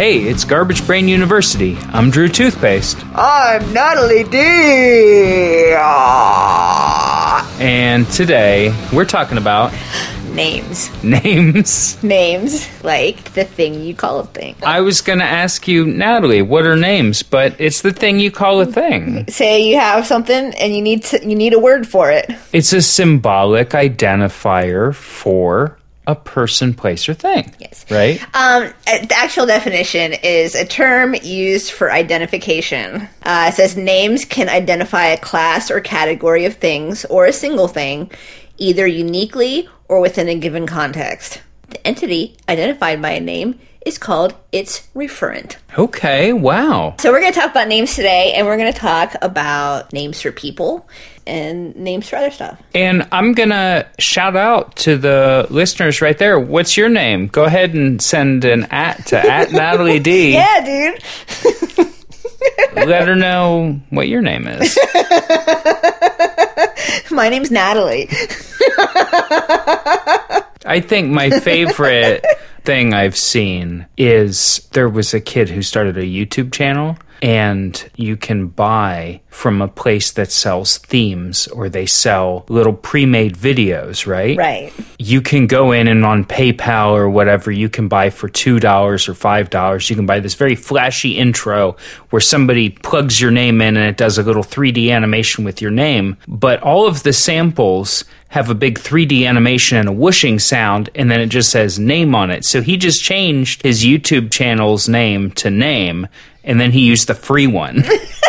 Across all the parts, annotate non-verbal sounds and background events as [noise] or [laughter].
Hey, it's Garbage Brain University. I'm Drew Toothpaste. I'm Natalie D. And today we're talking about Names. names. Names. Like the thing you call a thing. I was going to ask you, Natalie, what are names? But it's the thing you call a thing. Say you have something and you need to you need a word for it. It's a symbolic identifier for a person, place, or thing. Yes. Right? Um, uh, the actual definition is a term used for identification. Uh, it says names can identify a class or category of things or a single thing, either uniquely or within a given context. The entity identified by a name is called its referent. Okay, wow. So we're going to talk about names today, and we're going to talk about names for people and names for other stuff. And I'm going to shout out to the listeners right there. What's your name? Go ahead and send an at to [laughs] at Natalie D. Yeah, dude. [laughs] Let her know what your name is. [laughs] My name's Natalie. I think my favorite thing I've seen is there was a kid who started a YouTube channel and you can buy from a place that sells themes or they sell little pre-made videos, right? Right. You can go in and on PayPal or whatever, you can buy for $2 or $5. You can buy this very flashy intro where somebody plugs your name in and it does a little 3D animation with your name. But all of the samples have a big 3D animation and a whooshing sound, and then it just says name on it. So he just changed his YouTube channel's name to name, and then he used the free one. [laughs]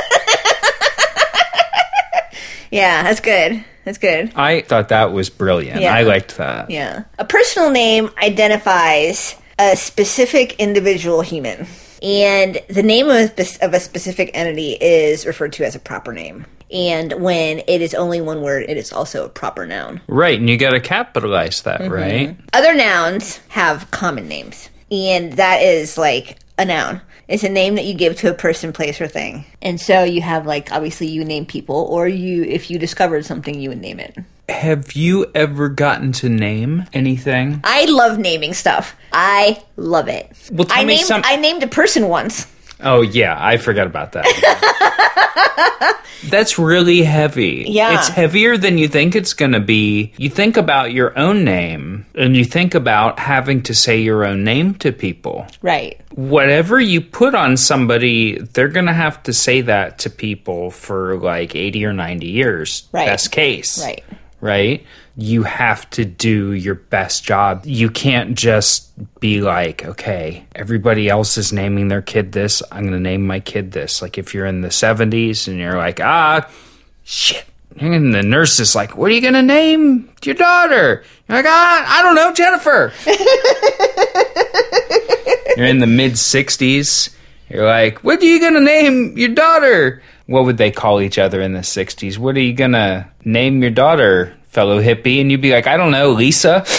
Yeah, that's good. That's good. I thought that was brilliant. Yeah. I liked that. Yeah. A personal name identifies a specific individual human. And the name of a, of a specific entity is referred to as a proper name. And when it is only one word, it is also a proper noun. Right, and you got to capitalize that, Mm-hmm. right? Other nouns have common names. And that is like a noun. It's a name that you give to a person, place, or thing. And so you have like obviously you name people, or you if you discovered something, you would name it. Have you ever gotten to name anything? I love naming stuff. I love it. Well, I me named some- I named a person once. Oh yeah, I forgot about that. [laughs] That's really heavy. Yeah. It's heavier than you think it's going to be. You think about your own name and you think about having to say your own name to people. Right. Whatever you put on somebody, they're going to have to say that to people for like 80 or 90 years. Right. Best case. Right. Right? You have to do your best job. You can't just be like, okay, everybody else is naming their kid this. I'm going to name my kid this. Like if you're in the 70s and you're like, ah, shit. And the nurse is like, what are you going to name your daughter? You're like, ah, I don't know, Jennifer. [laughs] you're in the mid 60s. You're like, what are you going to name your daughter? What would they call each other in the 60s? What are you going to name your daughter, fellow hippie? And you'd be like, I don't know, Lisa. [laughs]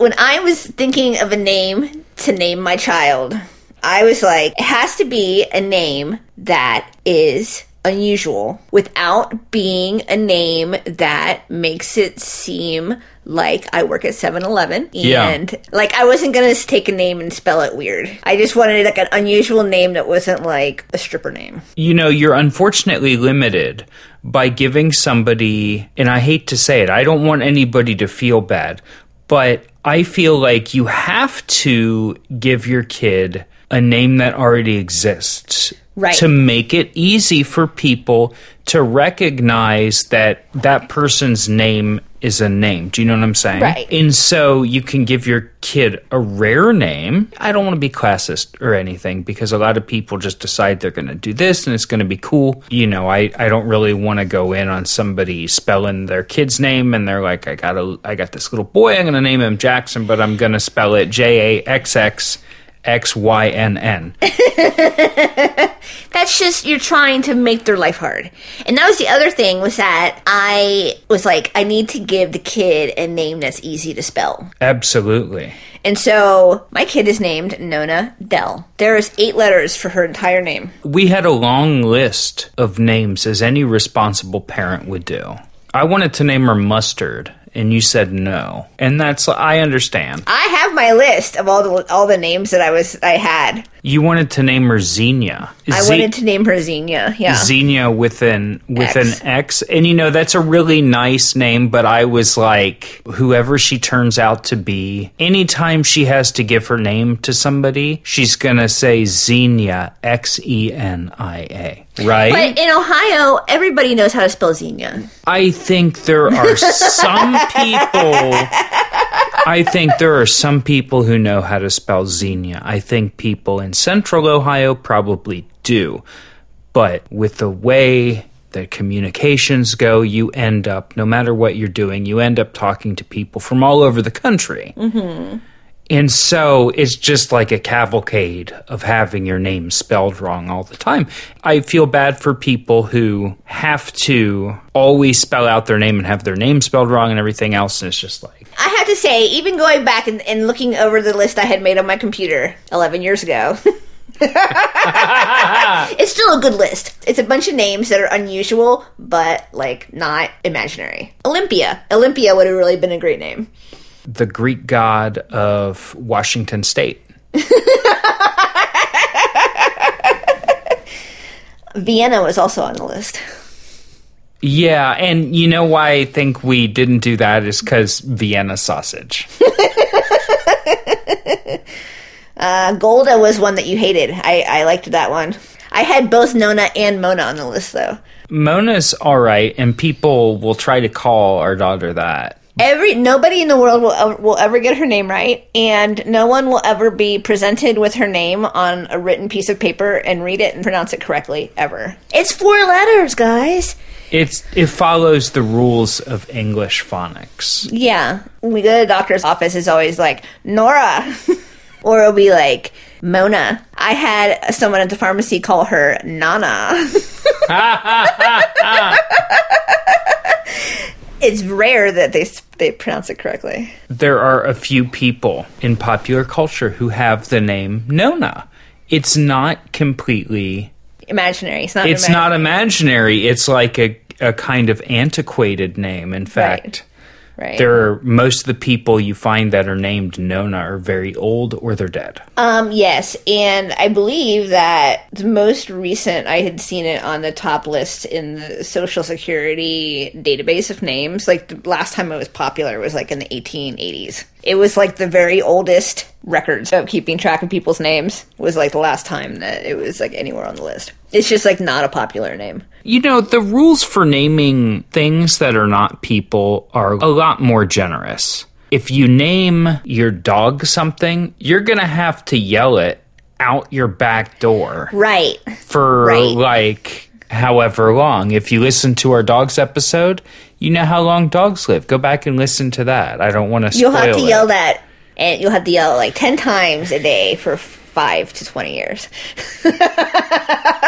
When I was thinking of a name to name my child, I was like, it has to be a name that is unusual without being a name that makes it seem like I work at 7-Eleven Yeah. and like I wasn't going to take a name and spell it weird. I just wanted like an unusual name that wasn't like a stripper name. you know, you're unfortunately limited by giving somebody, and I hate to say it, I don't want anybody to feel bad, but I feel like you have to give your kid a name that already exists. Right. To make it easy for people to recognize that that person's name is a name. Do you know what I'm saying? Right. And so you can give your kid a rare name. I don't want to be classist or anything because a lot of people just decide they're going to do this and it's going to be cool. You know, I, I don't really want to go in on somebody spelling their kid's name and they're like, I got a, I got this little boy, I'm going to name him Jackson, but I'm going to spell it J A X X X Y N N. [laughs] That's just you're trying to make their life hard. And that was the other thing was that I was like, I need to give the kid a name that's easy to spell. Absolutely. And so my kid is named Nona Dell. There is eight letters for her entire name. We had a long list of names as any responsible parent would do. I wanted to name her Mustard, and you said no. And that's I understand. I have my list of all the all the names that I was I had. You wanted to name her Xenia. I wanted to name her Xenia. Yeah. Xenia with an with X. an X, and you know that's a really nice name. But I was like, whoever she turns out to be, anytime she has to give her name to somebody, she's gonna say Xenia, X E N I A, right? but in Ohio, everybody knows how to spell Xenia. I think there are some [laughs] people. I think there are some people who know how to spell Xenia. I think people in central Ohio probably do. But with the way that communications go, you end up, no matter what you're doing, you end up talking to people from all over the country. Mm-hmm. And so it's just like a cavalcade of having your name spelled wrong all the time. I feel bad for people who have to always spell out their name and have their name spelled wrong and everything else. And it's just like, I have to say, even going back and, and looking over the list I had made on my computer 11 years ago, [laughs] it's still a good list. It's a bunch of names that are unusual, but like not imaginary. Olympia. Olympia would have really been a great name. the Greek god of Washington State. [laughs] Vienna was also on the list. Yeah, and you know why I think we didn't do that is because Vienna sausage. [laughs] Uh, Golda was one that you hated. I, I liked that one. I had both Nona and Mona on the list, though. Mona's all right, and people will try to call our daughter that. Every nobody in the world will ever, will ever get her name right, and no one will ever be presented with her name on a written piece of paper and read it and pronounce it correctly ever. It's four letters, guys. It's it follows the rules of English phonics. Yeah, we go to the doctor's office, it's always like Nora, [laughs] or it'll be like Mona. I had someone at the pharmacy call her Nana. [laughs] [laughs] it's rare that they they pronounce it correctly. There are a few people in popular culture who have the name Nona. It's not completely Imaginary. It's not. it's imaginary. not imaginary. It's like a a kind of antiquated name. In fact, right. there are most of the people you find that are named Nona are very old or they're dead. Um, yes, and I believe that the most recent I had seen it on the top list in the Social Security database of names. Like the last time it was popular was like in the 1880s. It was like the very oldest records of keeping track of people's names was like the last time that it was like anywhere on the list. It's just like not a popular name. You know, the rules for naming things that are not people are a lot more generous. If you name your dog something, you're going to have to yell it out your back door Right. for Right. like however long. If you listen to our dogs episode, you know how long dogs live. Go back and listen to that. I don't want to spoil You'll have to it. yell that and you'll have to yell like 10 times a day for 5 to 20 years. [laughs]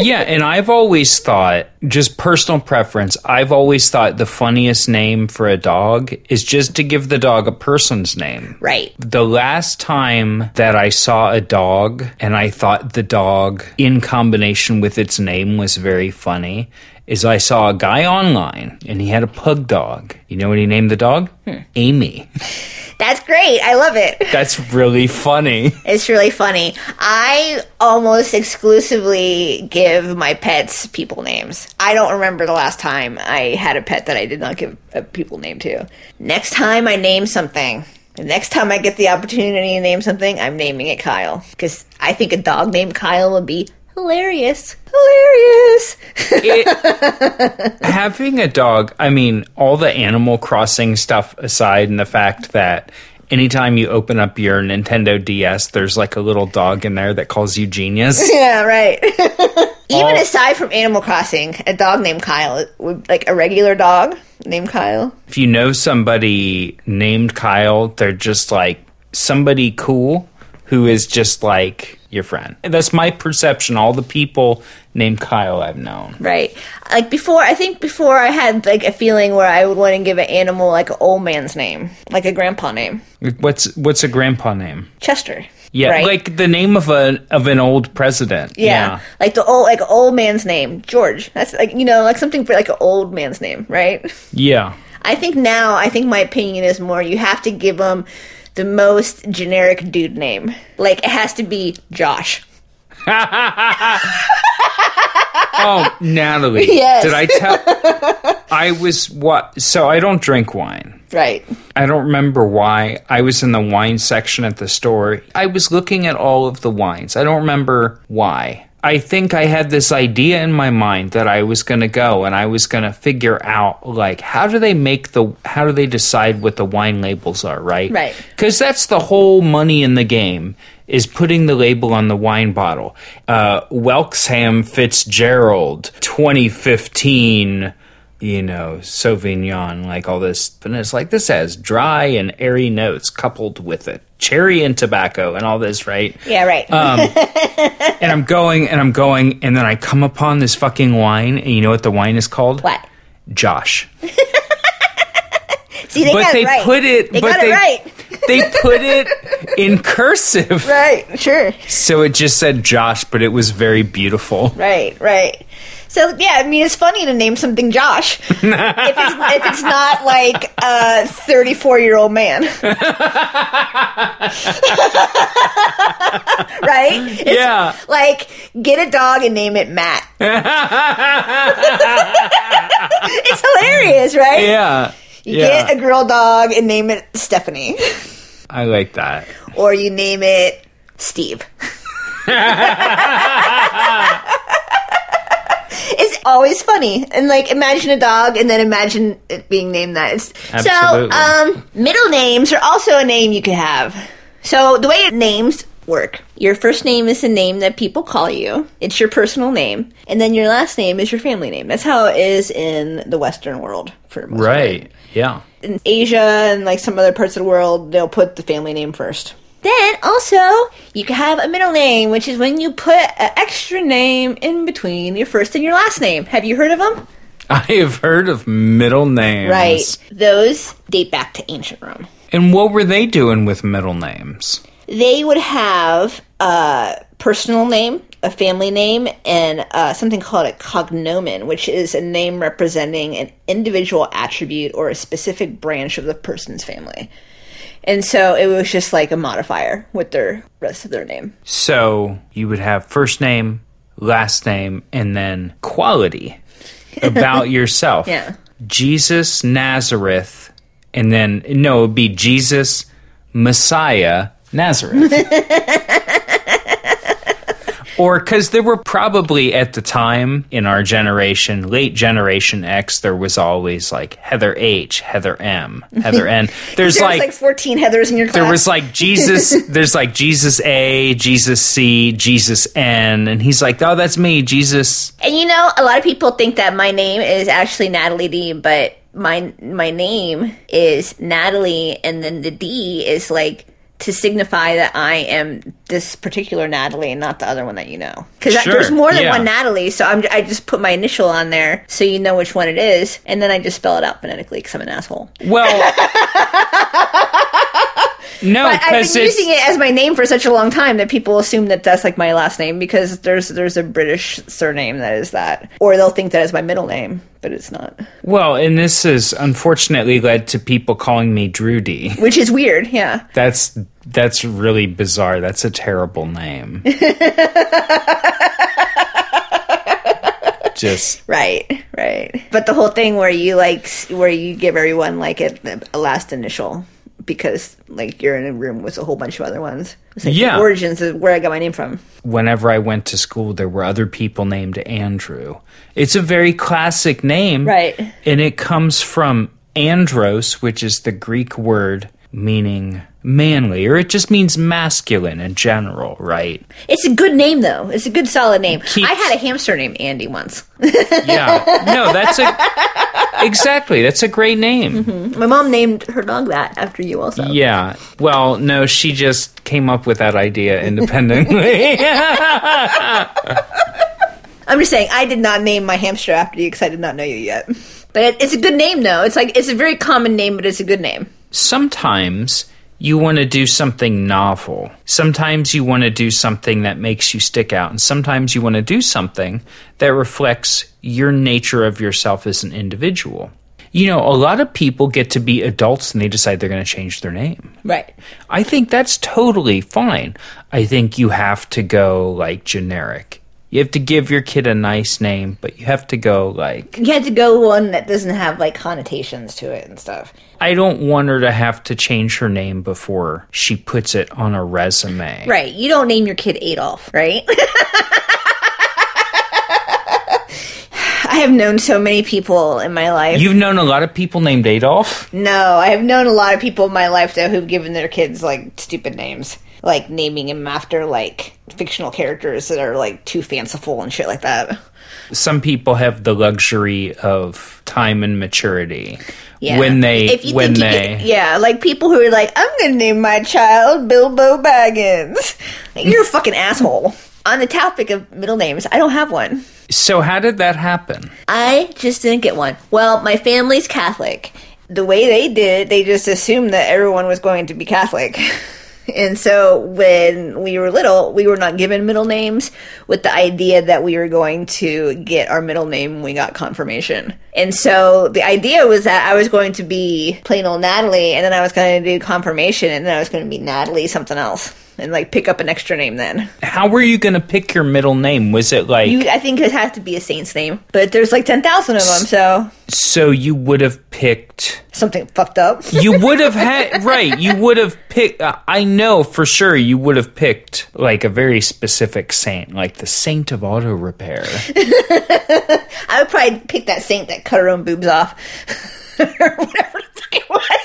Yeah, and I've always thought, just personal preference, I've always thought the funniest name for a dog is just to give the dog a person's name. Right. The last time that I saw a dog and I thought the dog in combination with its name was very funny is I saw a guy online and he had a pug dog. You know what he named the dog? Hmm. Amy. [laughs] That's great. I love it. [laughs] That's really funny. It's really funny. I almost exclusively give my pets people names. I don't remember the last time I had a pet that I did not give a people name to. Next time I name something, the next time I get the opportunity to name something, I'm naming it Kyle. Because I think a dog named Kyle would be hilarious. Hilarious. [laughs] having a dog, I mean, all the Animal Crossing stuff aside, and the fact that anytime you open up your Nintendo DS, there's like a little dog in there that calls you genius. [laughs] yeah, right. [laughs] Even All- aside from Animal Crossing, a dog named Kyle like a regular dog named Kyle. if you know somebody named Kyle, they're just like somebody cool who is just like your friend. And that's my perception. All the people named Kyle I've known. Right. Like before, I think before I had like a feeling where I would want to give an animal like an old man's name, like a grandpa name. What's what's a grandpa name? Chester. Yeah, right? like the name of a of an old president. yeah. like the old like old man's name, George. That's like you know like something for like an old man's name, right? Yeah. I think now, I think my opinion is more you have to give them the most generic dude name. Like it has to be Josh. [laughs] Oh, Natalie. Yes. Did I tell? I was what? So I don't drink wine. Right. I don't remember why. I was in the wine section at the store. I was looking at all of the wines. I don't remember why. I think I had this idea in my mind that I was going to go and I was going to figure out like how do they make the how do they decide what the wine labels are, right? Right. Cuz that's the whole money in the game is putting the label on the wine bottle. Uh Welksham Fitzgerald 2015 you know, Sauvignon, like all this. And it's like, this has dry and airy notes coupled with it. Cherry and tobacco and all this, right? Yeah, right. Um, [laughs] And I'm going and I'm going, and then I come upon this fucking wine, and you know what the wine is called? what? Josh. [laughs] See, they but got they it right. put it, They but got they, it right. they put it [laughs] in cursive. Right. Sure. So it just said Josh, but it was very beautiful. Right. Right. So yeah, I mean, it's funny to name something Josh [laughs] if it's if it's not like a thirty-four-year-old man, [laughs] right? It's Yeah. Like, get a dog and name it Matt. [laughs] it's hilarious, right? Yeah. You yeah. get a girl dog and name it Stephanie, I like that. or you name it Steve. It's always funny, and like imagine a dog, and then imagine it being named that. It's, so, um, middle names are also a name you could have. So the way names work, your first name is the name that people call you. It's your personal name, and then your last name is your family name. That's how it is in the Western world for most part Right. Yeah. in Asia and like some other parts of the world, they'll put the family name first. Then also, you can have a middle name, which is when you put an extra name in between your first and your last name. Have you heard of them? [laughs] I have heard of middle names. Right. Those date back to ancient Rome. And what were they doing with middle names? They would have a personal name, a family name, and uh, something called a cognomen, which is a name representing an individual attribute or a specific branch of the person's family. And so it was just like a modifier with their rest of their name. So you would have first name, last name, and then quality [laughs] about yourself. Yeah. Jesus Nazareth, and then no, it would be Jesus Messiah Nazareth. [laughs] Or because there were probably at the time in our generation, late generation X, there was always like Heather H, Heather M, Heather N. [laughs] There's There's like, like, 14 Heathers in your class. there was like Jesus, [laughs] there's like Jesus A, Jesus C, Jesus N, and he's like, oh, that's me, Jesus. and you know, a lot of people think that my name is actually Natalie D, but my my name is Natalie, and then the D is like to signify that I am this particular Natalie and not the other one that you know. Because Sure, there's more than yeah. one Natalie, so I'm, I just put my initial on there so you know which one it is, and then I just spell it out phonetically because I'm an asshole. Well, [laughs] no, But I've been using it as my name for such a long time that people assume that that's like my last name because there's there's a British surname that is that, or they'll think that is my middle name, but it's not. well, and this has unfortunately led to people calling me Drew D. Which is weird, yeah. That's that's really bizarre. That's a terrible name. [laughs] Just Right, right. But the whole thing where you like where you give everyone like a, a last initial because like you're in a room with a whole bunch of other ones. It's like Yeah. origins is where I got my name from. whenever I went to school, there were other people named Andrew. It's a very classic name, Right. And it comes from andros, which is the Greek word meaning manly, or it just means masculine in general, right? It's a good name though. It's a good solid name. Keeps- I had a hamster named Andy once. Yeah, [laughs] no, that's a exactly. That's a great name. Mm-hmm. My mom named her dog that after you also. Yeah. Well, no, she just came up with that idea [laughs] independently. I'm just saying, I did not name my hamster after you because I did not know you yet. But it, it's a good name, though. It's like it's a very common name, but it's a good name. Sometimes you want to do something novel. Sometimes you want to do something that makes you stick out, and sometimes you want to do something that reflects your nature of yourself as an individual. You know, a lot of people get to be adults and they decide they're going to change their name. Right. I think that's totally fine. I think you have to go like generic. You have to give your kid a nice name, but you have to go like You have to go one that doesn't have like connotations to it and stuff. I don't want her to have to change her name before she puts it on a resume. Right. You don't name your kid Adolf, right? [laughs] I have known so many people in my life. You've known a lot of people named Adolf? no, I have known a lot of people in my life though who've given their kids like stupid names. Like naming him after like fictional characters that are like too fanciful and shit like that. Some people have the luxury of time and maturity. Yeah. When they If you when they can- yeah, like people who are like, I'm gonna name my child Bilbo Baggins. [laughs] Like, you're a fucking asshole. On the topic of middle names, I don't have one. So how did that happen? I just didn't get one. Well, my family's Catholic. The way they did they just assumed that everyone was going to be Catholic. [laughs] And so when we were little, we were not given middle names with the idea that we were going to get our middle name when we got confirmation. And so the idea was that I was going to be plain old Natalie, and then I was going to do confirmation, and then I was going to be Natalie something else. And like pick up an extra name then. How were you going to pick your middle name? Was it like You, I think it has to be a saint's name, but there's like 10,000 of them, so so you would have picked something fucked up. [laughs] you would have had [laughs] right you would have picked uh, i know for sure you would have picked like a very specific saint like the saint of auto repair [laughs] I would probably pick that saint that cut her own boobs off. or whatever the fuck it was.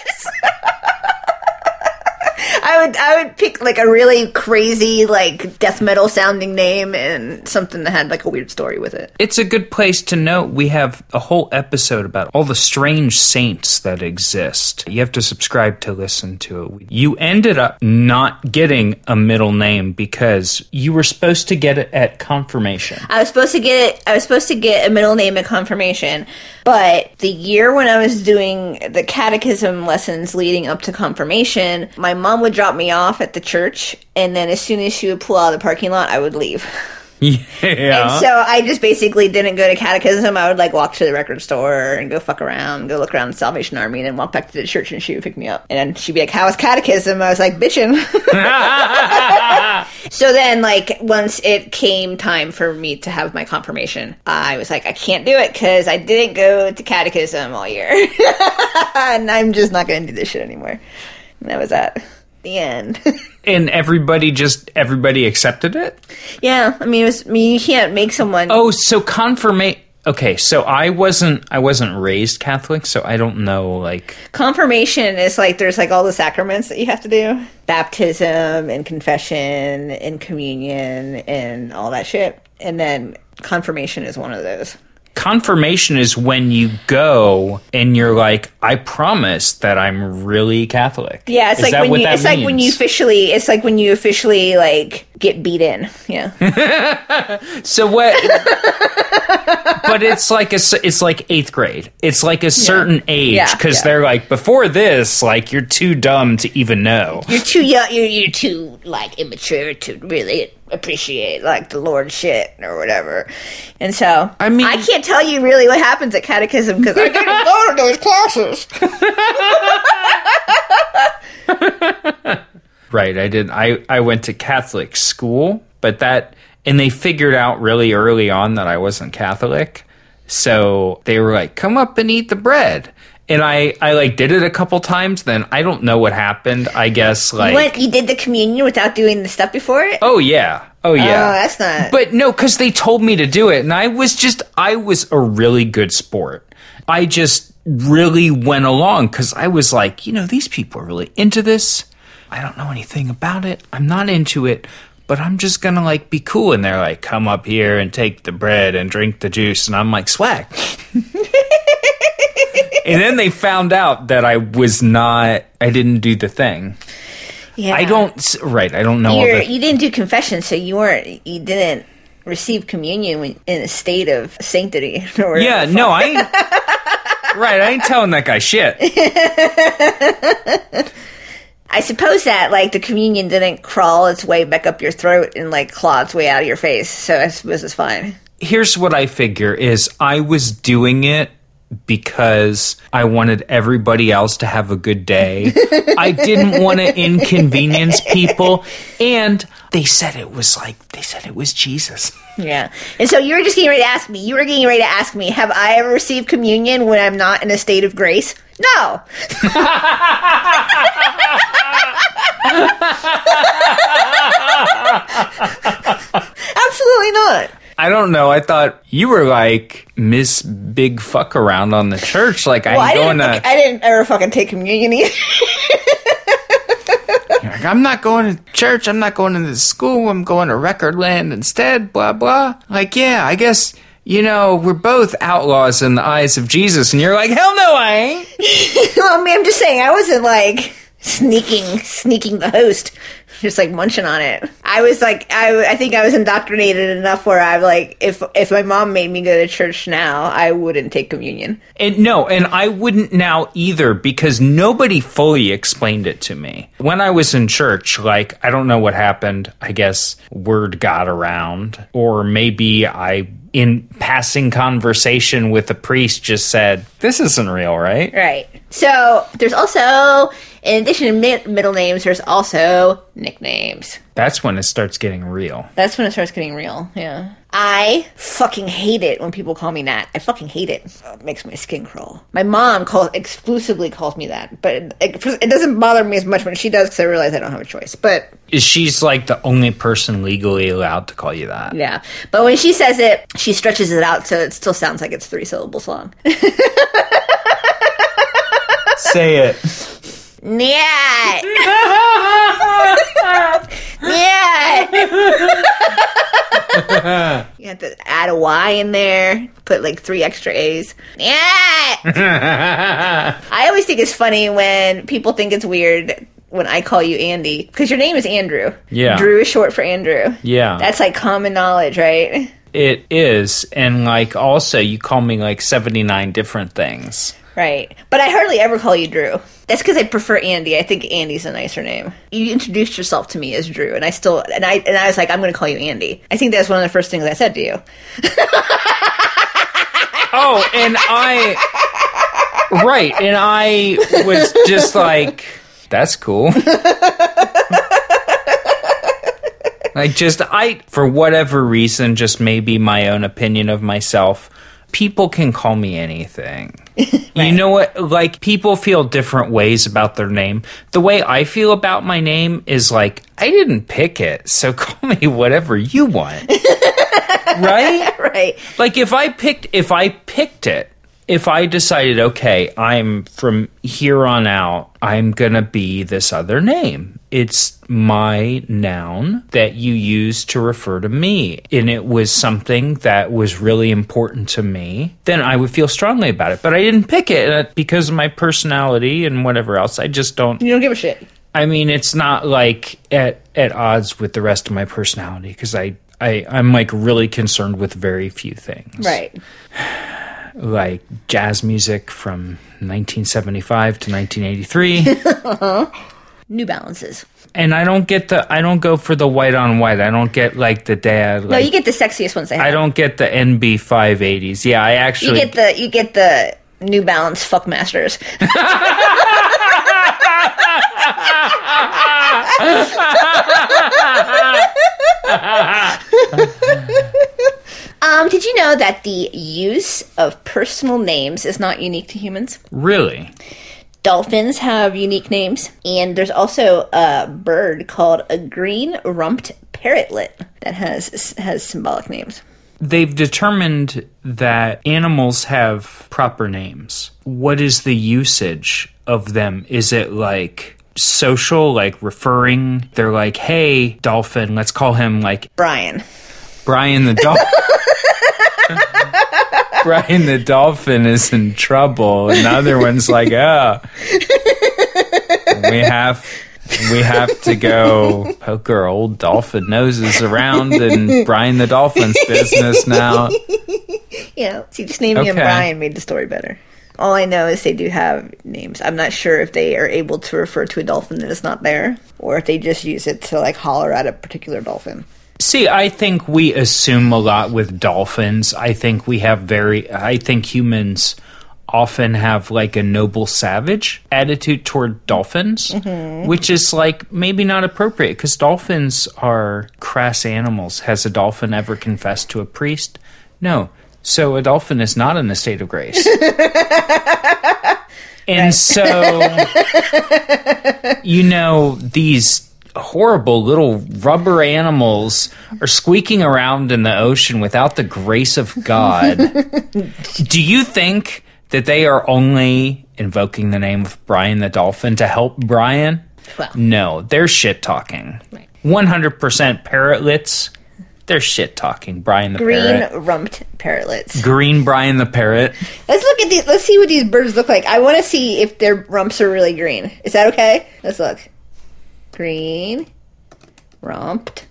I would I would pick like a really crazy like death metal sounding name and something that had like a weird story with it. it's a good place to note we have a whole episode about all the strange saints that exist. You have to subscribe to listen to it. You ended up not getting a middle name because you were supposed to get it at confirmation. I was supposed to get it I was supposed to get a middle name at confirmation, but the year when I was doing the catechism lessons leading up to confirmation, my mom would drop me off at the church and then as soon as she would pull out of the parking lot, I would leave. [laughs] [laughs] yeah And so I just basically didn't go to catechism. I would like walk to the record store and go fuck around, go look around the Salvation Army, and then walk back to the church and she would pick me up. And then she'd be like, How was catechism? I was like, Bitchin'. [laughs] so then, like, once it came time for me to have my confirmation, I was like, I can't do it because I didn't go to catechism all year. [laughs] and I'm just not going to do this shit anymore. And that was that. The end. And everybody just everybody accepted it yeah, I mean, it was, I mean, you can't make someone. Oh, so confirmation. Okay, so I wasn't I wasn't raised Catholic, so I don't know like confirmation is like there's like all the sacraments that you have to do baptism and confession and communion and all that shit and then confirmation is one of those confirmation is when you go and you're like I promise that I'm really Catholic. yeah it's Is like when you it's like when you officially it's like when you officially like get beat in. Yeah. [laughs] So what [laughs] But it's like a s- it's like 8th grade. It's like a certain age Yeah, cuz yeah. they're like before this like you're too dumb to even know. you're too young you're, you're too like immature to really appreciate like the lord shit or whatever and so I mean- i can't tell you really what happens at catechism because i didn't go to those classes [laughs] Right, I did. I I went to Catholic school, but that and they figured out really early on that I wasn't Catholic. So they were like, "Come up and eat the bread." And I I like did it a couple times, then I don't know what happened. I guess like You went, you did the communion without doing the stuff before it? Oh yeah. Oh yeah. Oh, that's not. But no, because they told me to do it, and I was just, I was a really good sport. I just really went along because I was like, you know, these people are really into this. I don't know anything about it. I'm not into it, but I'm just gonna like be cool. And they're like, come up here and take the bread and drink the juice, and I'm like, swag. [laughs] and then they found out that I was not, I didn't do the thing. yeah. I don't, right? I don't know You're, the you didn't do confession, so you weren't. You didn't receive communion in a state of sanctity. [laughs] Or Yeah, no, I [laughs] ain't. right, I ain't telling that guy shit. I suppose that like the communion didn't crawl its way back up your throat and like claw its way out of your face, so I suppose it's fine. Here's what I figure is I was doing it because I wanted everybody else to have a good day. [laughs] I didn't want to inconvenience people and they said it was like they said it was Jesus. Yeah. And so you were just getting ready to ask me, you were getting ready to ask me, have I ever received communion when I'm not in a state of grace? No. [laughs] Absolutely not. I don't know. I thought you were like Miss Big Fuck Around on the church. Like Well, I I'm going didn't, to. I didn't ever fucking take communion either. Like, I'm not going to church. I'm not going to the school. I'm going to Record Land instead. Blah blah. Like, yeah, I guess you know we're both outlaws in the eyes of Jesus. And you're like, hell no, I ain't. [laughs] well, I mean, I'm just saying, I wasn't like sneaking, sneaking the host, [laughs] just like munching on it. I was like, I, I think I was indoctrinated enough where I'm like, if if my mom made me go to church now, I wouldn't take communion. And no, and I wouldn't now either because nobody fully explained it to me. When I was in church, like, I don't know what happened. I guess word got around, or maybe I, in passing conversation with a priest, just said, This isn't real, right? Right. So there's also, in addition to mid- middle names, there's also nicknames. That's when it starts getting real. That's when it starts getting real. Yeah. I fucking hate it when people call me that. I fucking hate it. It makes my skin crawl. My mom calls exclusively calls me that, but it, it doesn't bother me as much when she does because I realize I don't have a choice. But She's like the only person legally allowed to call you that. yeah, but when she says it, she stretches it out so it still sounds like it's three syllables long. [laughs] Say it. Yeah. [laughs] yeah. [laughs] you have to add a Y in there, put like three extra A's. Yeah. [laughs] I always think it's funny when people think it's weird when I call you Andy because your name is Andrew. Yeah. Drew is short for Andrew. Yeah. That's like common knowledge, right? It is. And like also you call me like 79 different things. Right. But I hardly ever call you Drew. That's because I prefer Andy. I think Andy's a nicer name. You introduced yourself to me as Drew, and I still and I and I was like, I'm going to call you Andy. I think that's one of the first things I said to you. [laughs] Oh, and I Right, and I was just like that's cool. [laughs] like just I for whatever reason just maybe my own opinion of myself people can call me anything. [laughs] You know what? Like, people feel different ways about their name. The way I feel about my name is like, I didn't pick it, so [laughs] call me whatever you want. [laughs] right? right. Like, if I picked, if I picked it, if I decided, okay, I'm from here on out, I'm gonna be this other name. It's my noun that you use to refer to me, and it was something that was really important to me, then I would feel strongly about it. But I didn't pick it uh, because of my personality and whatever else. I just don't. You don't give a shit. I mean, it's not like at at odds with the rest of my personality because I. I, I'm like really concerned with very few things Right. Like jazz music from 1975 to 1983 [laughs] New Balances. and i don't get the i don't go for the white on white i don't get like the dad No, like you get the sexiest ones they have. i don't get the nb 580s yeah i actually You get the you get the New Balance Fuckmasters. [laughs] [laughs] um, did you know that the use of personal names is not unique to humans? really Dolphins have unique names, and there's also a bird called a green rumped parrotlet that has has symbolic names. they've determined that animals have proper names what is the usage of them is it like social like referring they're like hey dolphin let's call him like Brian. Brian the dolphin. [laughs] [laughs] Brian the dolphin is in trouble, and the other one's like, "Oh, we have we have to go poke our old dolphin noses around in Brian the dolphin's business now." Yeah, see, just naming him Okay. Brian made the story better. All I know is they do have names. I'm not sure if they are able to refer to a dolphin that is not there, or if they just use it to like holler at a particular dolphin. See, I think we assume a lot with dolphins. I think we have very, I think humans often have like a noble savage attitude toward dolphins, Mm-hmm. which is like maybe not appropriate because dolphins are crass animals. Has a dolphin ever confessed to a priest? No. So a dolphin is not in a state of grace. [laughs] and so, [laughs] you know, these horrible little rubber animals are squeaking around in the ocean without the grace of God. [laughs] Do you think that they are only invoking the name of Brian the dolphin to help Brian? Well. no, they're shit talking. Right. 100% parrotlets, they're shit talking Brian the Green parrot. rumped parrotlets. Green Brian the parrot. Let's look at these. Let's see what these birds look like. I want to see if their rumps are really green. Is that okay? Let's look. Green, rumped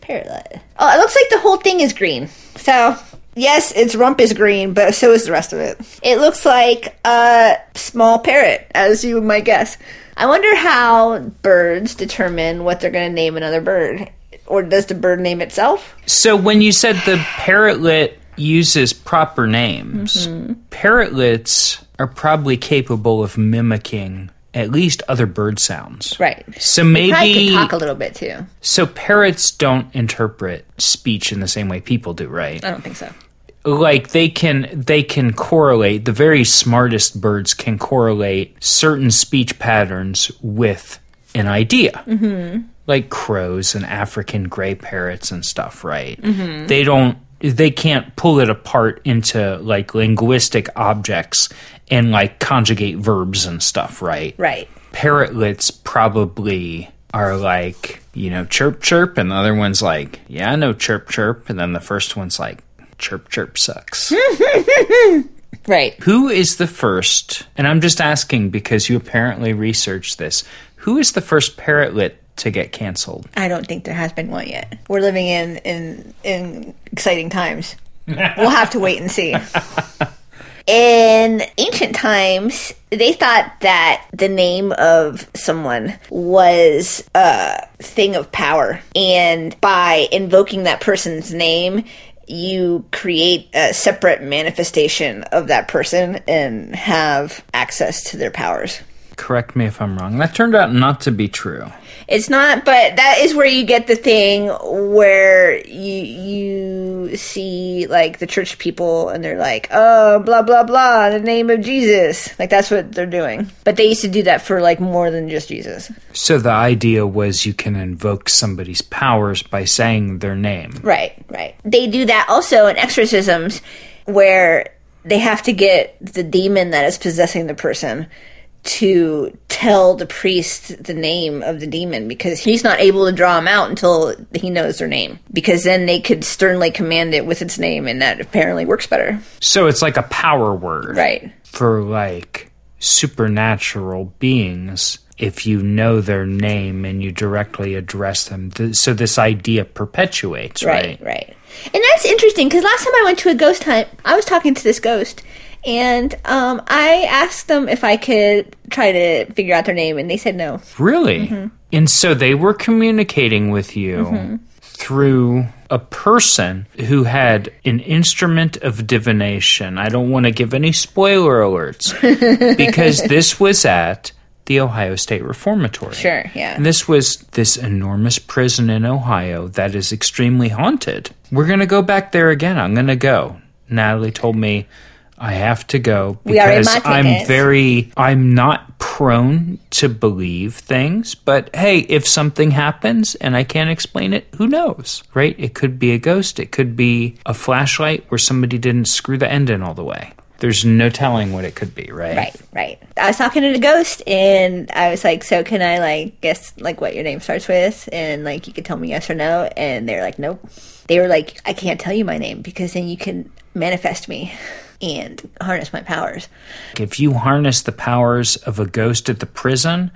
parrotlet. Oh, it looks like the whole thing is green. So yes, its rump is green, but so is the rest of it. It looks like a small parrot, as you might guess. I wonder how birds determine what they're going to name another bird. Or does the bird name itself? So when you said the parrotlet uses proper names, mm-hmm. parrotlets are probably capable of mimicking at least other bird sounds. Right. So maybe can talk a little bit too. so parrots don't interpret speech in the same way people do, right? I don't think so. like they can they can correlate the very smartest birds can correlate certain speech patterns with an idea mm-hmm. like crows and african gray parrots and stuff right mm-hmm. they don't they can't pull it apart into like linguistic objects and like conjugate verbs and stuff right Right. parrotlets probably are like, you know, chirp chirp, and the other one's like, yeah, I know chirp chirp, and then the first one's like, chirp chirp sucks. [laughs] Right. Who is the first, and I'm just asking because you apparently researched this, who is the first parrotlet to get canceled? I don't think there has been one yet. We're living in in in exciting times. we'll have to wait and see. [laughs] In ancient times, they thought that the name of someone was a thing of power. And by invoking that person's name, you create a separate manifestation of that person and have access to their powers. Correct me if I'm wrong. That turned out not to be true. It's not, but that is where you get the thing where you you see like the church people and they're like, oh, blah blah blah, in the name of Jesus. Like that's what they're doing. But they used to do that for like more than just Jesus. So the idea was you can invoke somebody's powers by saying their name. Right, right. They do that also in exorcisms where they have to get the demon that is possessing the person to tell the priest the name of the demon because he's not able to draw him out until he knows their name because then they could sternly command it with its name and that apparently works better So it's like a power word. right for like supernatural beings if you know their name and you directly address them. So this idea perpetuates, right? right right and that's interesting because last time i went to a ghost hunt i was talking to this ghost and um, i asked them if i could try to figure out their name and they said no Really? Mm-hmm. And so they were communicating with you through a person who had an instrument of divination. I don't want to give any spoiler alerts [laughs] because this was at the Ohio State Reformatory. sure yeah And this was this enormous prison in Ohio that is extremely haunted. We're going to go back there again. I'm going to go. Natalie told me I have to go because I'm very I'm not prone to believe things, but hey, if something happens and I can't explain it, who knows? Right? It could be a ghost, it could be a flashlight where somebody didn't screw the end in all the way. There's no telling what it could be, right? Right, right. I was talking to the ghost, and I was like, "So can I like guess like what your name starts with?" And like you could tell me yes or no, and they're like, "Nope." They were like, "I can't tell you my name because then you can manifest me [laughs] and harness my powers." if you harness the powers of a ghost at the prison,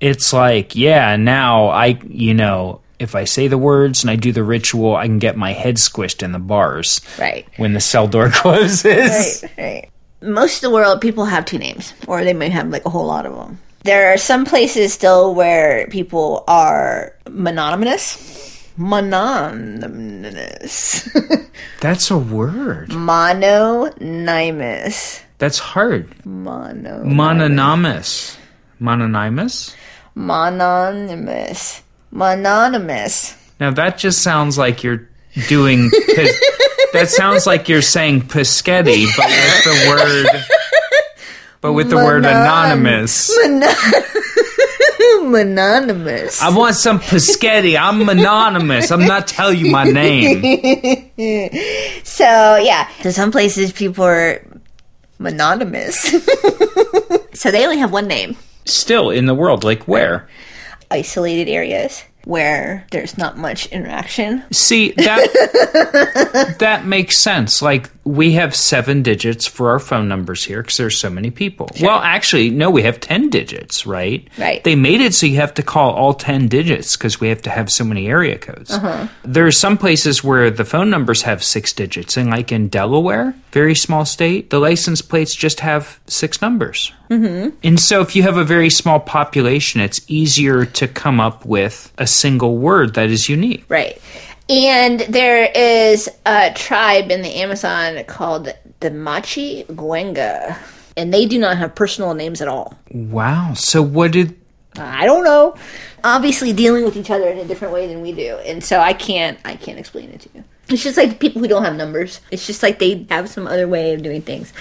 it's like, yeah, now I, you know, if I say the words and I do the ritual, I can get my head squished in the bars Right. when the cell door [laughs] closes. Right, right. most of the world, people have two names, or they may have like a whole lot of them. There are some places still where people are mononymous. Mononymous. [laughs] That's a word. Mononymous. That's hard. Mono. Mononymous. Mononymous? Mononymous. Mononymous. Now that just sounds like you're doing. Pis- [laughs] that sounds like you're saying Pischetti, but with the word. But with the word Monon- [laughs] anonymous. Mononymous. I want some Pischetti. I'm anonymous. I'm not telling you my name. [laughs] So yeah, so some places people are mononymous. [laughs] so they only have one name. Still in the world, like where? Isolated areas where there's not much interaction. See that [laughs] that makes sense. Like we have seven digits for our phone numbers here because there's so many people. Well, actually, no, we have ten digits, right? Right. They made it so you have to call all ten digits because we have to have so many area codes. Uh-huh. There are some places where the phone numbers have six digits, and like in Delaware, very small state, the license plates just have six numbers. Mm-hmm. And so, if you have a very small population, it's easier to come up with a single word that is unique. Right. And there is a tribe in the Amazon called the Machiguenga. And they do not have personal names at all. Wow. So what did I don't know. Obviously dealing with each other in a different way than we do. And so I can't I can't explain it to you. It's just like people who don't have numbers. It's just like they have some other way of doing things.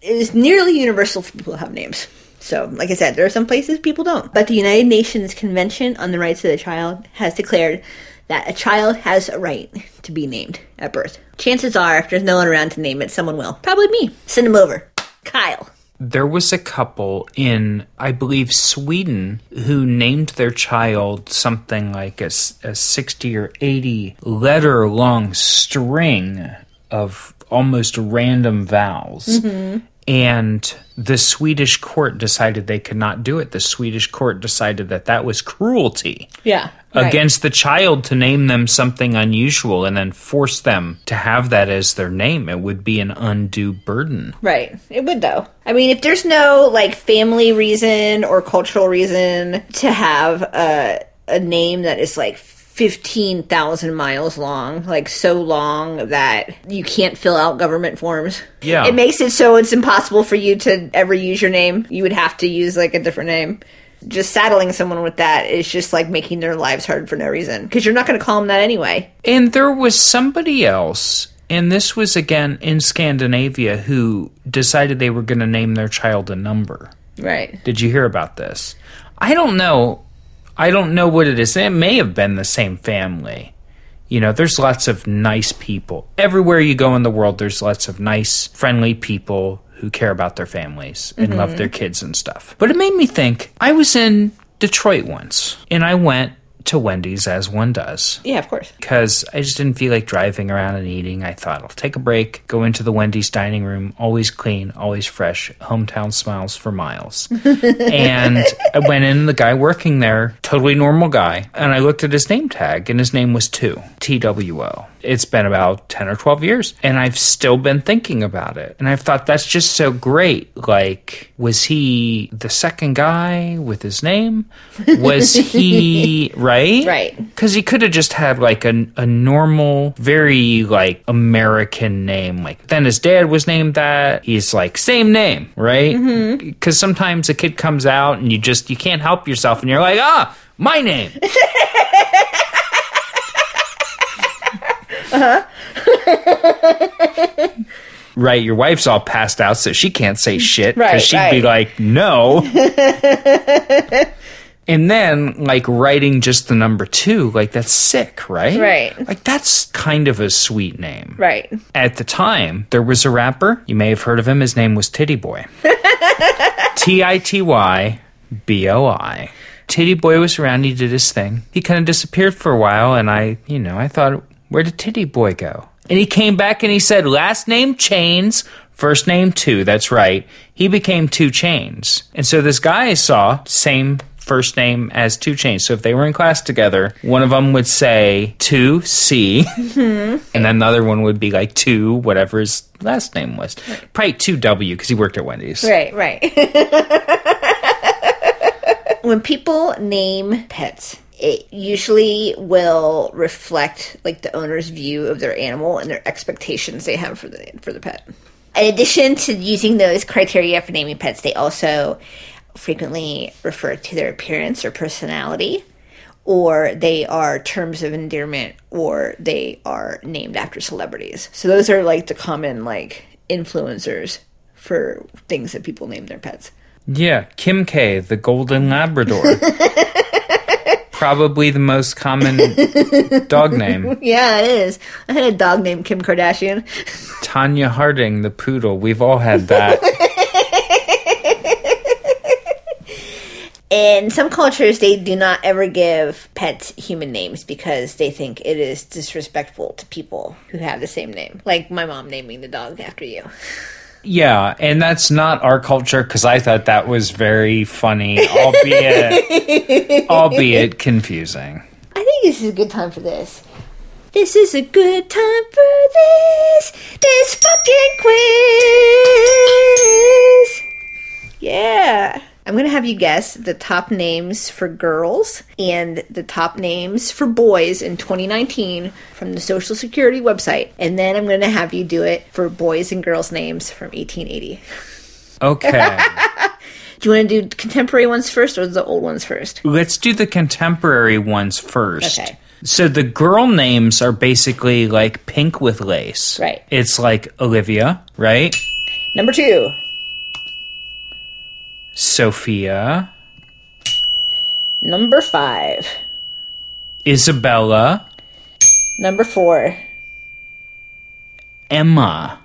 It is nearly universal for people to have names. So, like I said, there are some places people don't. But the United Nations Convention on the Rights of the Child has declared that a child has a right to be named at birth. Chances are, if there's no one around to name it, someone will. Probably me. Send him over. Kyle. there was a couple in I believe Sweden who named their child something like a, a 60 or 80 letter long string of almost random vowels. Mm-hmm. And the Swedish court decided they could not do it. The Swedish court decided that that was cruelty. Yeah. against the child to name them something unusual and then force them to have that as their name. It would be an undue burden. Right. It would though. I mean, if there's no like family reason or cultural reason to have a a name that is like 15,000 miles long, like so long that you can't fill out government forms. Yeah. It makes it so it's impossible for you to ever use your name. You would have to use like a different name. Just saddling someone with that is just like making their lives hard for no reason because you're not going to call them that anyway. And there was somebody else, and this was again in Scandinavia, who decided they were going to name their child a number. Right. Did you hear about this? I don't know. I don't know what it is. It may have been the same family. You know, there's lots of nice people. Everywhere you go in the world, there's lots of nice, friendly people who care about their families and love mm-hmm. their kids and stuff. But it made me think I was in Detroit once and I went to Wendy's as one does Yeah, of course. because I just didn't feel like driving around and eating. I thought I'll take a break, go into the Wendy's dining room, always clean, always fresh, hometown smiles for miles. [laughs] and I went in, the guy working there, totally normal guy, and I looked at his name tag, and his name was Two, T W O. It's been about 10 or 12 years, and I've still been thinking about it. And I've thought that's just so great. Like, was he the second guy with his name? Was [laughs] he, right? Right. Because he could have just had like a, a normal, very like American name. Like then his dad was named that. He's like same name, right? Because sometimes a kid comes out and you just you can't help yourself, and you're like, ah, my name. [laughs] Uh-huh. [laughs] Right, your wife's all passed out, so she can't say shit because Right, she'd be like, no. [laughs] and then, like, writing just the number two, like, that's sick, right? Right. Like, that's kind of a sweet name. Right. At the time, there was a rapper. You may have heard of him. His name was Tity Boi. [laughs] T I T Y B O I. Tity Boi was around. He did his thing. He kind of disappeared for a while, and I, you know, I thought, where did Tity Boi go? And he came back and he said, last name Chainz, first name Two. That's right. He became 2 Chainz. And so this guy I saw, same first name as 2 Chainz. So if they were in class together, one of them would say two C, mm-hmm. and then the other one would be like two, whatever his last name was. Probably two W because he worked at Wendy's. Right, right. [laughs] when people name pets, it usually will reflect like the owner's view of their animal and their expectations they have for the for the pet. In addition to using those criteria for naming pets, they also frequently refer to their appearance or personality, or they are terms of endearment, or they are named after celebrities. So those are like the common like influencers for things that people name their pets. Yeah, Kim K, the Golden Labrador. [laughs] Probably the most common [laughs] dog name. Yeah, it is. I had a dog named Kim Kardashian. Tonya Harding, the poodle. We've all had that. [laughs] In some cultures, they do not ever give pets human names because they think it is disrespectful to people who have the same name. Like my mom naming the dog after you. [laughs] Yeah, and that's not our culture because I thought that was very funny, albeit [laughs] albeit confusing. I think this is a good time for this. This is a good time for this. This fucking quiz. Yeah. I'm going to have you guess the top names for girls and the top names for boys in 2019 from the Social Security website. And then I'm going to have you do it for boys and girls' names from 1880. Okay. [laughs] Do you want to do contemporary ones first or the old ones first? Let's do the contemporary ones first. Okay. So the girl names are basically like pink with lace. Right. It's like Olivia, right? Number two, Sophia, number five, Isabella, number four, Emma.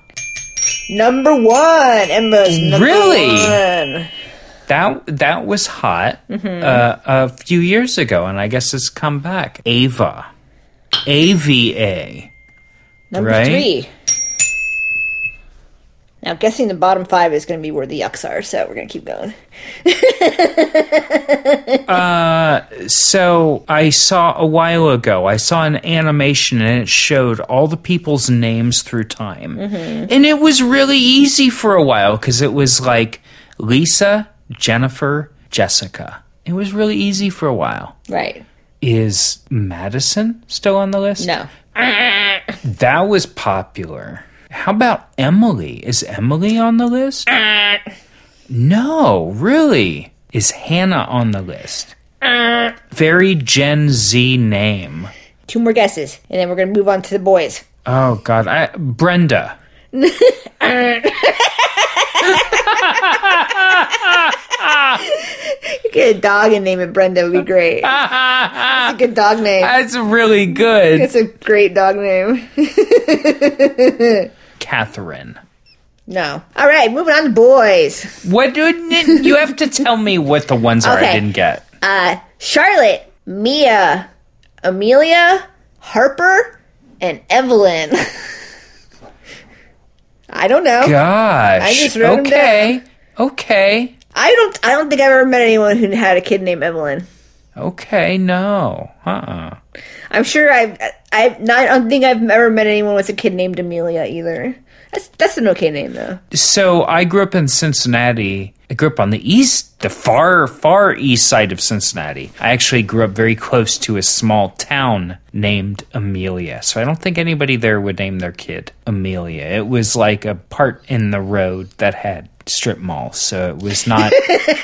number one. Emma's number Really? one. That that was hot uh, a few years ago, and I guess it's come back. Ava, A V A. Number Right? three. Now, guessing the bottom five is going to be where the yucks are, so we're going to keep going. [laughs] uh, So I saw a while ago. I saw an animation, and it showed all the people's names through time, and it was really easy for a while because it was like Lisa, Jennifer, Jessica. It was really easy for a while. Right. Is Madison still on the list? No. That was popular. How about Emily? Is Emily on the list? no, really. Is Hannah on the list? Very Gen Z name. Two more guesses, and then we're going to move on to the boys. Oh God, I, Brenda. [laughs] You get a dog and name it Brenda would be great. It's a good dog name. That's really good. It's a great dog name. [laughs] Catherine. No. All right, moving on to boys. What do you [laughs] have to tell me what the ones are I didn't get? Uh, Charlotte, Mia, Amelia, Harper, and Evelyn. [laughs] I don't know. Gosh. I just wrote okay. Okay. I don't. I don't think I've ever met anyone who had a kid named Evelyn. Okay. No. Uh. uh I'm sure I've. I've not. I don't think I've ever met anyone with a kid named Amelia either. That's that's an okay name though. So I grew up in Cincinnati. I grew up on the east, the far, far east side of Cincinnati. I actually grew up very close to a small town named Amelia. So I don't think anybody there would name their kid Amelia. It was like a part in the road that had strip malls. So it was not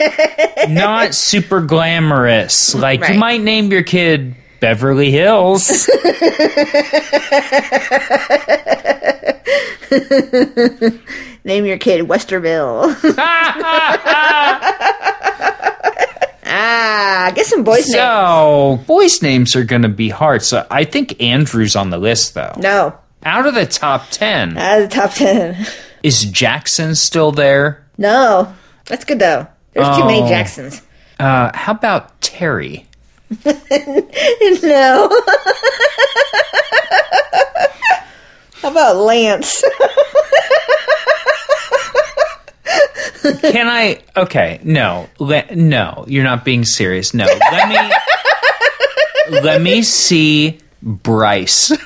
[laughs] not super glamorous. Like Right. you might name your kid Beverly Hills. [laughs] Name your kid Westerville. [laughs] ah, get some boys names. so boys' names are going to be hard. So I think Andrew's on the list though. No, Out of the top 10, out of the top ten. is Jackson still there? No, that's good though. There's too many Oh. Jacksons. Uh, how about Terry? [laughs] No. How about Lance? Can I? Okay, no, let, no, you're not being serious. No, let me let me see Bryce. [laughs]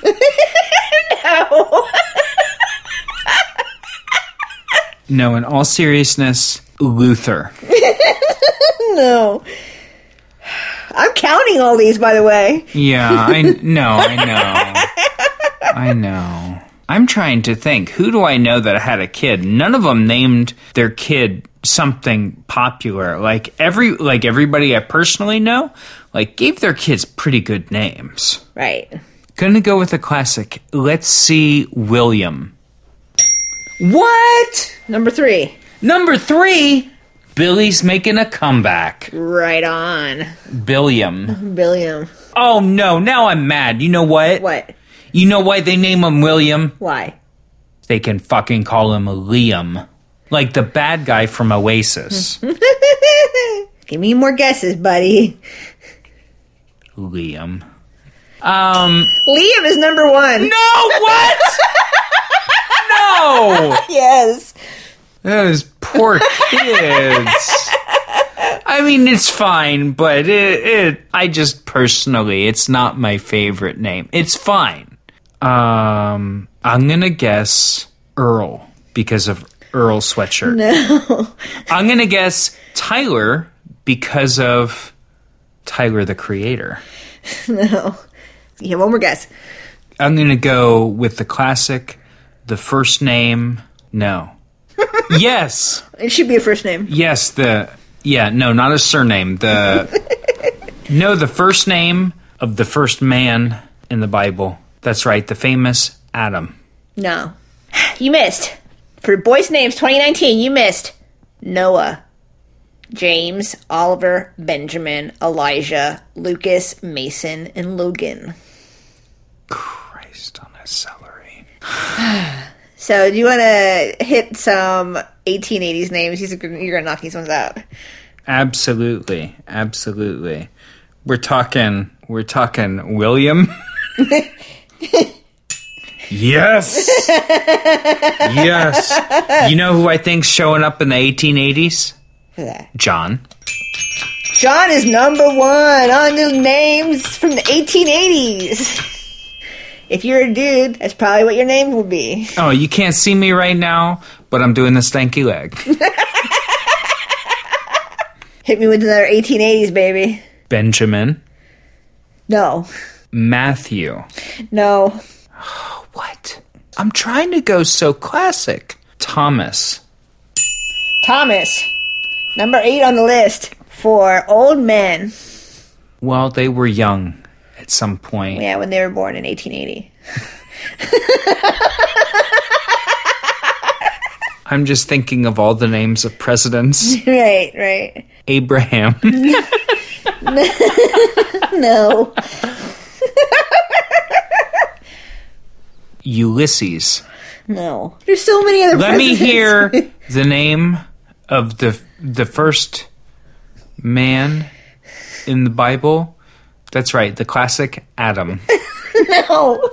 No, no, in all seriousness, Luther. [laughs] No. I'm counting all these, by the way. Yeah, I know, [laughs] I know, I know. I'm trying to think. Who do I know that had a kid? None of them named their kid something popular. Like every like everybody I personally know, like gave their kids pretty good names. Right. Gonna go with a classic. Let's see William. What? Number three. Number three. Billy's making a comeback. Right on. Billiam. Billiam. Oh no, now I'm mad. You know what? What? You know why they name him William? Why? They can fucking call him Liam. Like the bad guy from Oasis. [laughs] Give me more guesses, buddy. Liam. Um Liam is number one. No, what? [laughs] no! Yes. Those poor kids. I mean, it's fine, but it, it, I just personally, it's not my favorite name. It's fine. Um, I'm gonna guess Earl because of Earl sweatshirt. No. I'm gonna guess Tyler because of Tyler the Creator. [laughs] No. You have one more guess. I'm gonna go with the classic, the first name. No. Yes. It should be a first name. Yes, the yeah, no, not a surname. The no, the first name of the first man in the Bible. That's right, the famous Adam. No. You missed. For Boys Names 2019, you missed Noah, James, Oliver, Benjamin, Elijah, Lucas, Mason, and Logan. Christ on a celery. [sighs] [sighs] [sighs] So, do you want to hit some 1880s names? These are gonna- You're going to knock these ones out. Absolutely, absolutely. We're talking. We're talking William. [laughs] yes. yes. You know who I think's showing up in the 1880s? Who's that? John. John is number one on the names from the 1880s. If you're a dude, that's probably what your name will be. Oh, you can't see me right now, but I'm doing the stanky leg. [laughs] Hit me with another 1880s, baby. Benjamin. No. Matthew. No. [sighs] What? I'm trying to go so classic. Thomas. Thomas. Number eight on the list for old men. Well, they were young at some point. Yeah, when they were born in 1880. [laughs] I'm just thinking of all the names of presidents. [laughs] right, right. Abraham. [laughs] No. Ulysses. No. There's so many other Let me hear the name of the the first man in the Bible. That's right, the classic Adam. [laughs] no.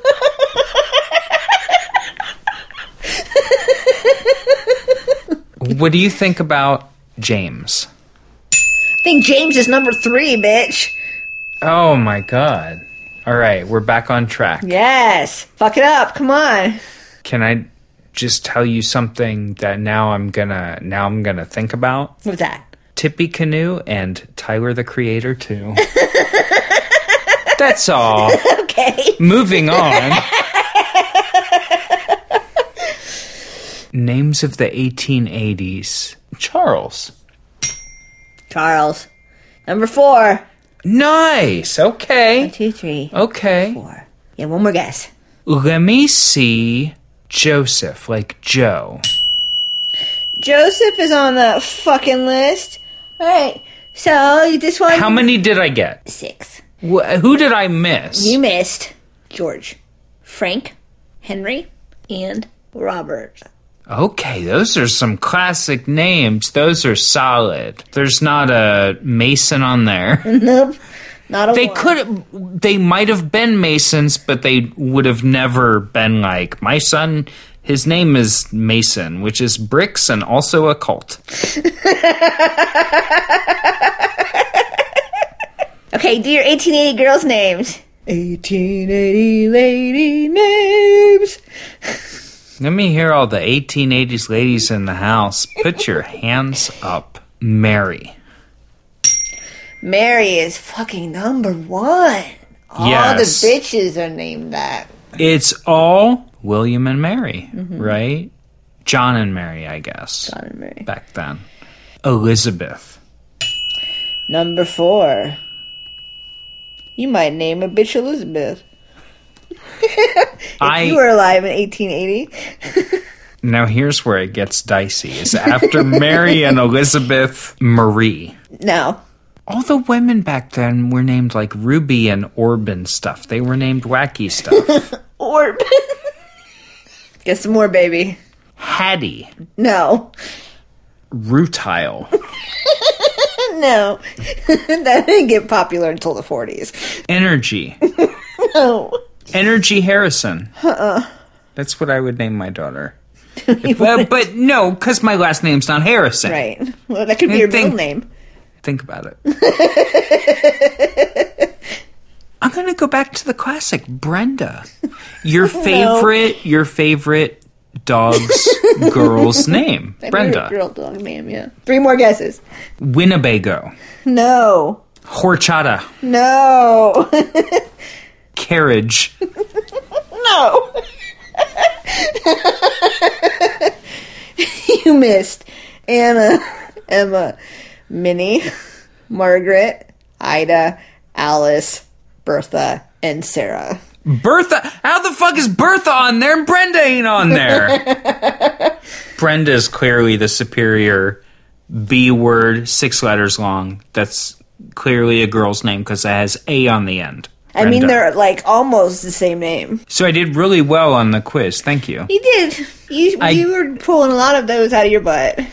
what do you think about James? I think James is number three, bitch. Oh my god. All right, we're back on track. Yes. Fuck it up. Come on. Can I just tell you something that now I'm gonna now I'm gonna think about? What's that? Tippecanoe and Tyler the Creator too. [laughs] That's all. Okay. Moving on. Names of the 1880s. Charles. Charles. Number four. Nice. Okay. Two, three, Okay. four. Yeah, one more guess. Let me see Joseph, like Joe. Joseph is on the fucking list. Alright. So, this one. How many did I get? Six. Wh- who did I miss? You missed George, Frank, Henry, and Robert. Okay, those are some classic names. Those are solid. There's not a Mason on there. [laughs] Nope. Not a They one. could they might have been Masons, but they would have never been like my son His name is Mason, which is bricks and also a cult. [laughs] Okay, do your 1880 girls' names. 1880 lady names. [laughs] Let me hear all the 1880s ladies in the house. Put your [laughs] hands up. Mary. Mary is fucking number one. All Yes. the bitches are named that. It's all William and Mary, mm-hmm. right? John and Mary, I guess, John and Mary. back then. Elizabeth. Number four. You might name a bitch Elizabeth. [laughs] I You were alive in 1880. [laughs] now here's where it gets dicey. Is after Mary and Elizabeth Marie. No. All the women back then were named like Ruby and Orb and stuff. They were named wacky stuff. [laughs] Orb. Get some more, baby. Hattie, No. Rutile, [laughs] No. [laughs] that didn't get popular until the 40s. Energy, [laughs] No. Energy Harrison. Uh-uh. That's what I would name my daughter. If- uh, but no, because my last name's not Harrison. Right. Well, that could be your Think- real name. Think about it. I'm gonna go back to the classic, Brenda. [laughs] Your favorite, your favorite dog's [laughs] girl's name, My Brenda. Girl dog name, yeah. Three more guesses. Winnebago, No. horchata, No. [laughs] carriage, no. you missed. Anna, Emma, Minnie, Margaret, Ida, Alice, Bertha, and Sarah. Bertha. How the fuck is Bertha on there? and Brenda ain't on there. [laughs] Brenda is clearly the superior B word, six letters long. That's clearly a girl's name because it has A on the end. I mean, uh, they're like almost the same name. So I did really well on the quiz. Thank you. You did. You I- you were pulling a lot of those out of your butt. [laughs]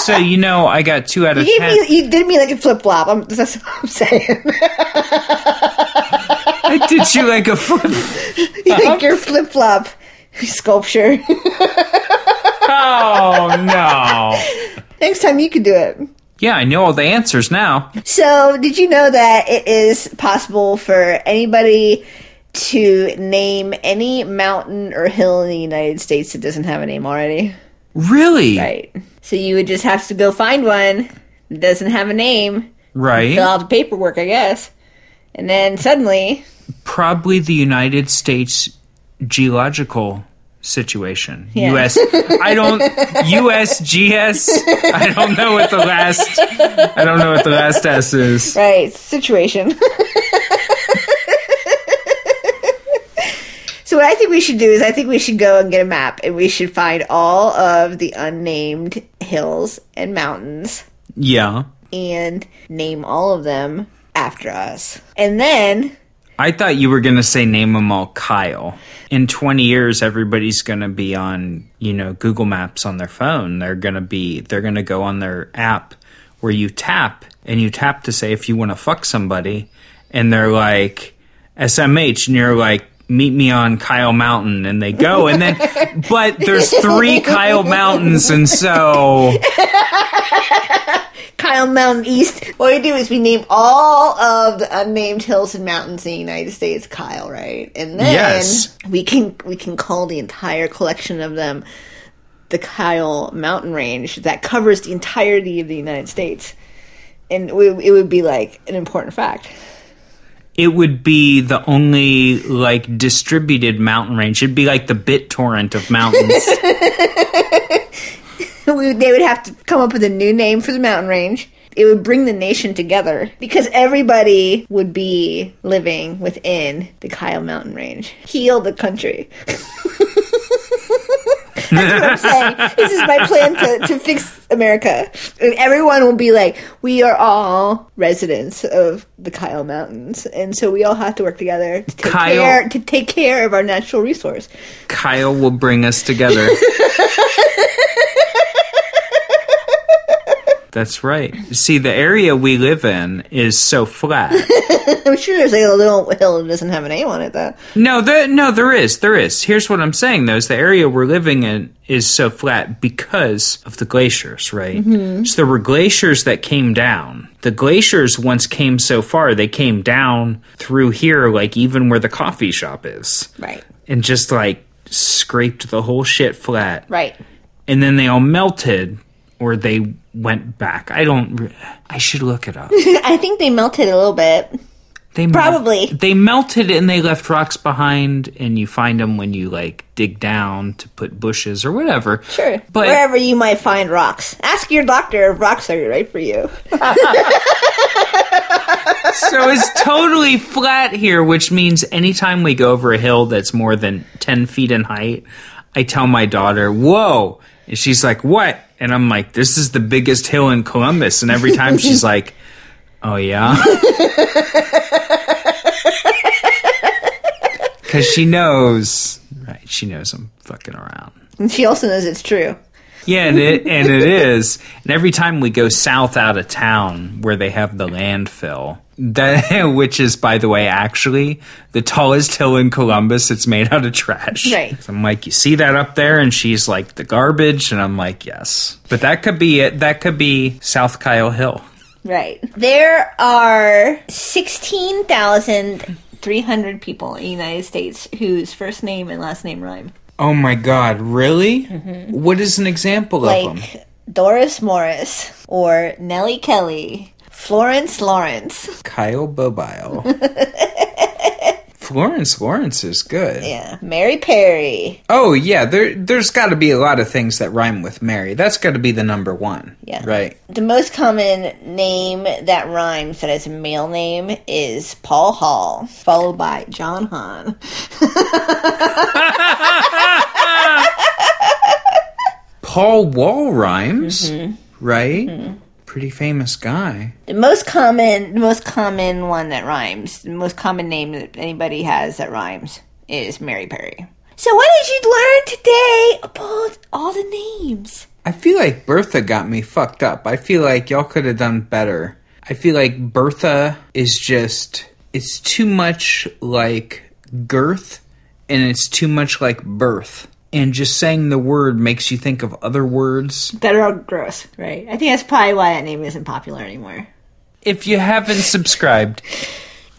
So you know, I got two out of You ten. me, you did me like a flip flop. I'm, that's what I'm saying. [laughs] I did you like a flip. [laughs] You like your flip flop sculpture. Oh no! Next time you could do it. Yeah, I know all the answers now. So, did you know that it is possible for anybody to name any mountain or hill in the United States that doesn't have a name already? Really? Right. So you would just have to go find one that doesn't have a name, Right. fill out the paperwork, I guess, and then suddenly, Probably the United States Geological Situation. Yeah. U.S. I don't. USGS. I don't know what the last. I don't know what the last S is. right, situation. [laughs] So what I think we should do is I think we should go and get a map and we should find all of the unnamed hills and mountains Yeah. and name all of them after us. And then I thought you were going to say name them all Kyle. In 20 years, everybody's going to be on, you know, Google Maps on their phone. They're going to be, they're going to go on their app where you tap and you tap to say if you want to fuck somebody. And they're like, SMH. And you're like, meet me on Kyle Mountain. And they go. And then, but there's three Kyle Mountains. And so, [laughs] Kyle Mountain East. What we do is we name all of the unnamed hills and mountains in the United States Kyle, right? And then Yes. we can we can call the entire collection of them the Kyle Mountain Range that covers the entirety of the United States. And we, it would be like an important fact. it would be the only like distributed mountain range. It'd be like the BitTorrent of mountains. [laughs] [laughs] we, they would have to come up with a new name for the mountain range. It would bring the nation together because everybody would be living within the Kyle Mountain Range. Heal the country. [laughs] That's what I'm saying. This is my plan to, to fix America. And everyone will be like, we are all residents of the Kyle Mountains. And so we all have to work together to take Kyle- care to take care of our natural resource. Kyle will bring us together. [laughs] That's right. See, the area we live in is so flat. [laughs] I'm sure there's like a little hill that doesn't have an a name on it though. no, the, no, there is. There is. Here's what I'm saying, though, is the area we're living in is so flat because of the glaciers, right? Mm-hmm. So there were glaciers that came down. The glaciers once came so far, they came down through here, like even where the coffee shop is, Right. and just like scraped the whole shit flat. Right. and then they all melted or they went back. I don't. I should look it up. [laughs] I think they melted a little bit. They mel- Probably. they melted and they left rocks behind, and you find them when you like dig down to put bushes or whatever. Sure. but Wherever you might find rocks. Ask your doctor if rocks are right for you. [laughs] so it's totally flat here, which means anytime we go over a hill that's more than ten feet in height, I tell my daughter, "Whoa!" And she's like, "What?" and I'm like, "This is the biggest hill in Columbus," and every time she's [laughs] like. Oh yeah. [laughs] Cuz she knows, right, she knows I'm fucking around. And she also knows it's true. Yeah, and it and it [laughs] is. And every time we go south out of town where they have the landfill, that [laughs] which is by the way actually the tallest hill in Columbus, it's made out of trash. Right. So I'm like, you see that up there? And she's like, the garbage, and I'm like, yes. But that could be it. That could be South Kyle Hill. Right. There are 16,300 people in the United States whose first name and last name rhyme. Oh my God! Really? Mm-hmm. What is an example of them? Like Doris Morris or Nellie Kelly, Florence Lawrence. [laughs] Kyle Bobile. [laughs] Florence Lawrence is good. Yeah. Mary Perry. Oh yeah, there there's got to be a lot of things that rhyme with Mary. That's got to be the number one. Yeah. Right. The most common name that rhymes that is a male name is Paul Hall, followed by John Hahn. [laughs] Paul Wall rhymes. Mm-hmm. Right. Pretty famous guy. The most common, the most common one that rhymes, the most common name that anybody has that rhymes is Mary Perry. So what did you learn today about all the names? I feel like Bertha got me fucked up. I feel like y'all could have done better. I feel like Bertha is just it's too much like girth and it's too much like birth. And just saying the word makes you think of other words That are all gross, right? I think that's probably why that name isn't popular anymore. if you haven't subscribed,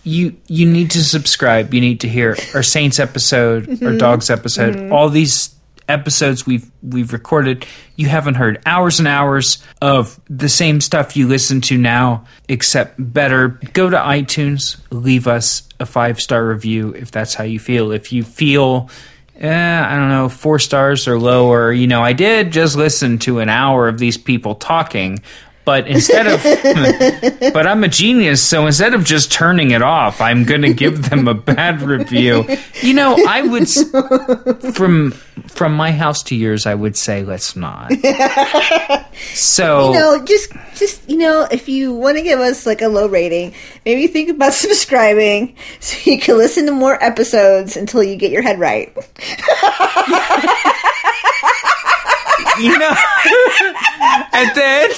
you you need to subscribe. You need to hear our Saints episode, our mm-hmm. Dogs episode, mm-hmm. all these episodes we've we've recorded. You haven't heard hours and hours of the same stuff you listen to now, except better. Go to iTunes, leave us a five star review if that's how you feel. If you feel eh, I don't know, four stars or lower. You know, I did just listen to an hour of these people talking, but instead of, [laughs] but I'm a genius, so instead of just turning it off, I'm going to give them a bad review. You know, I would, [laughs] from from my house to yours, I would say let's not. [laughs] So You know, just just you know, if you want to give us like a low rating, maybe think about subscribing so you can listen to more episodes until you get your head right. You know, [laughs] at the end,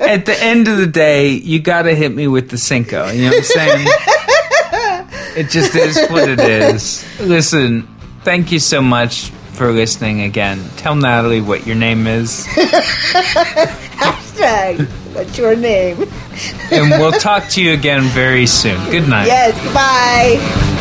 [laughs] at the end of the day, you got to hit me with the cinco. You know what I'm saying? It just is what it is. Listen, thank you so much for listening again. Tell Natalie what your name is, Hashtag, what's your name? and we'll talk to you again very soon. Good night. Yes, goodbye.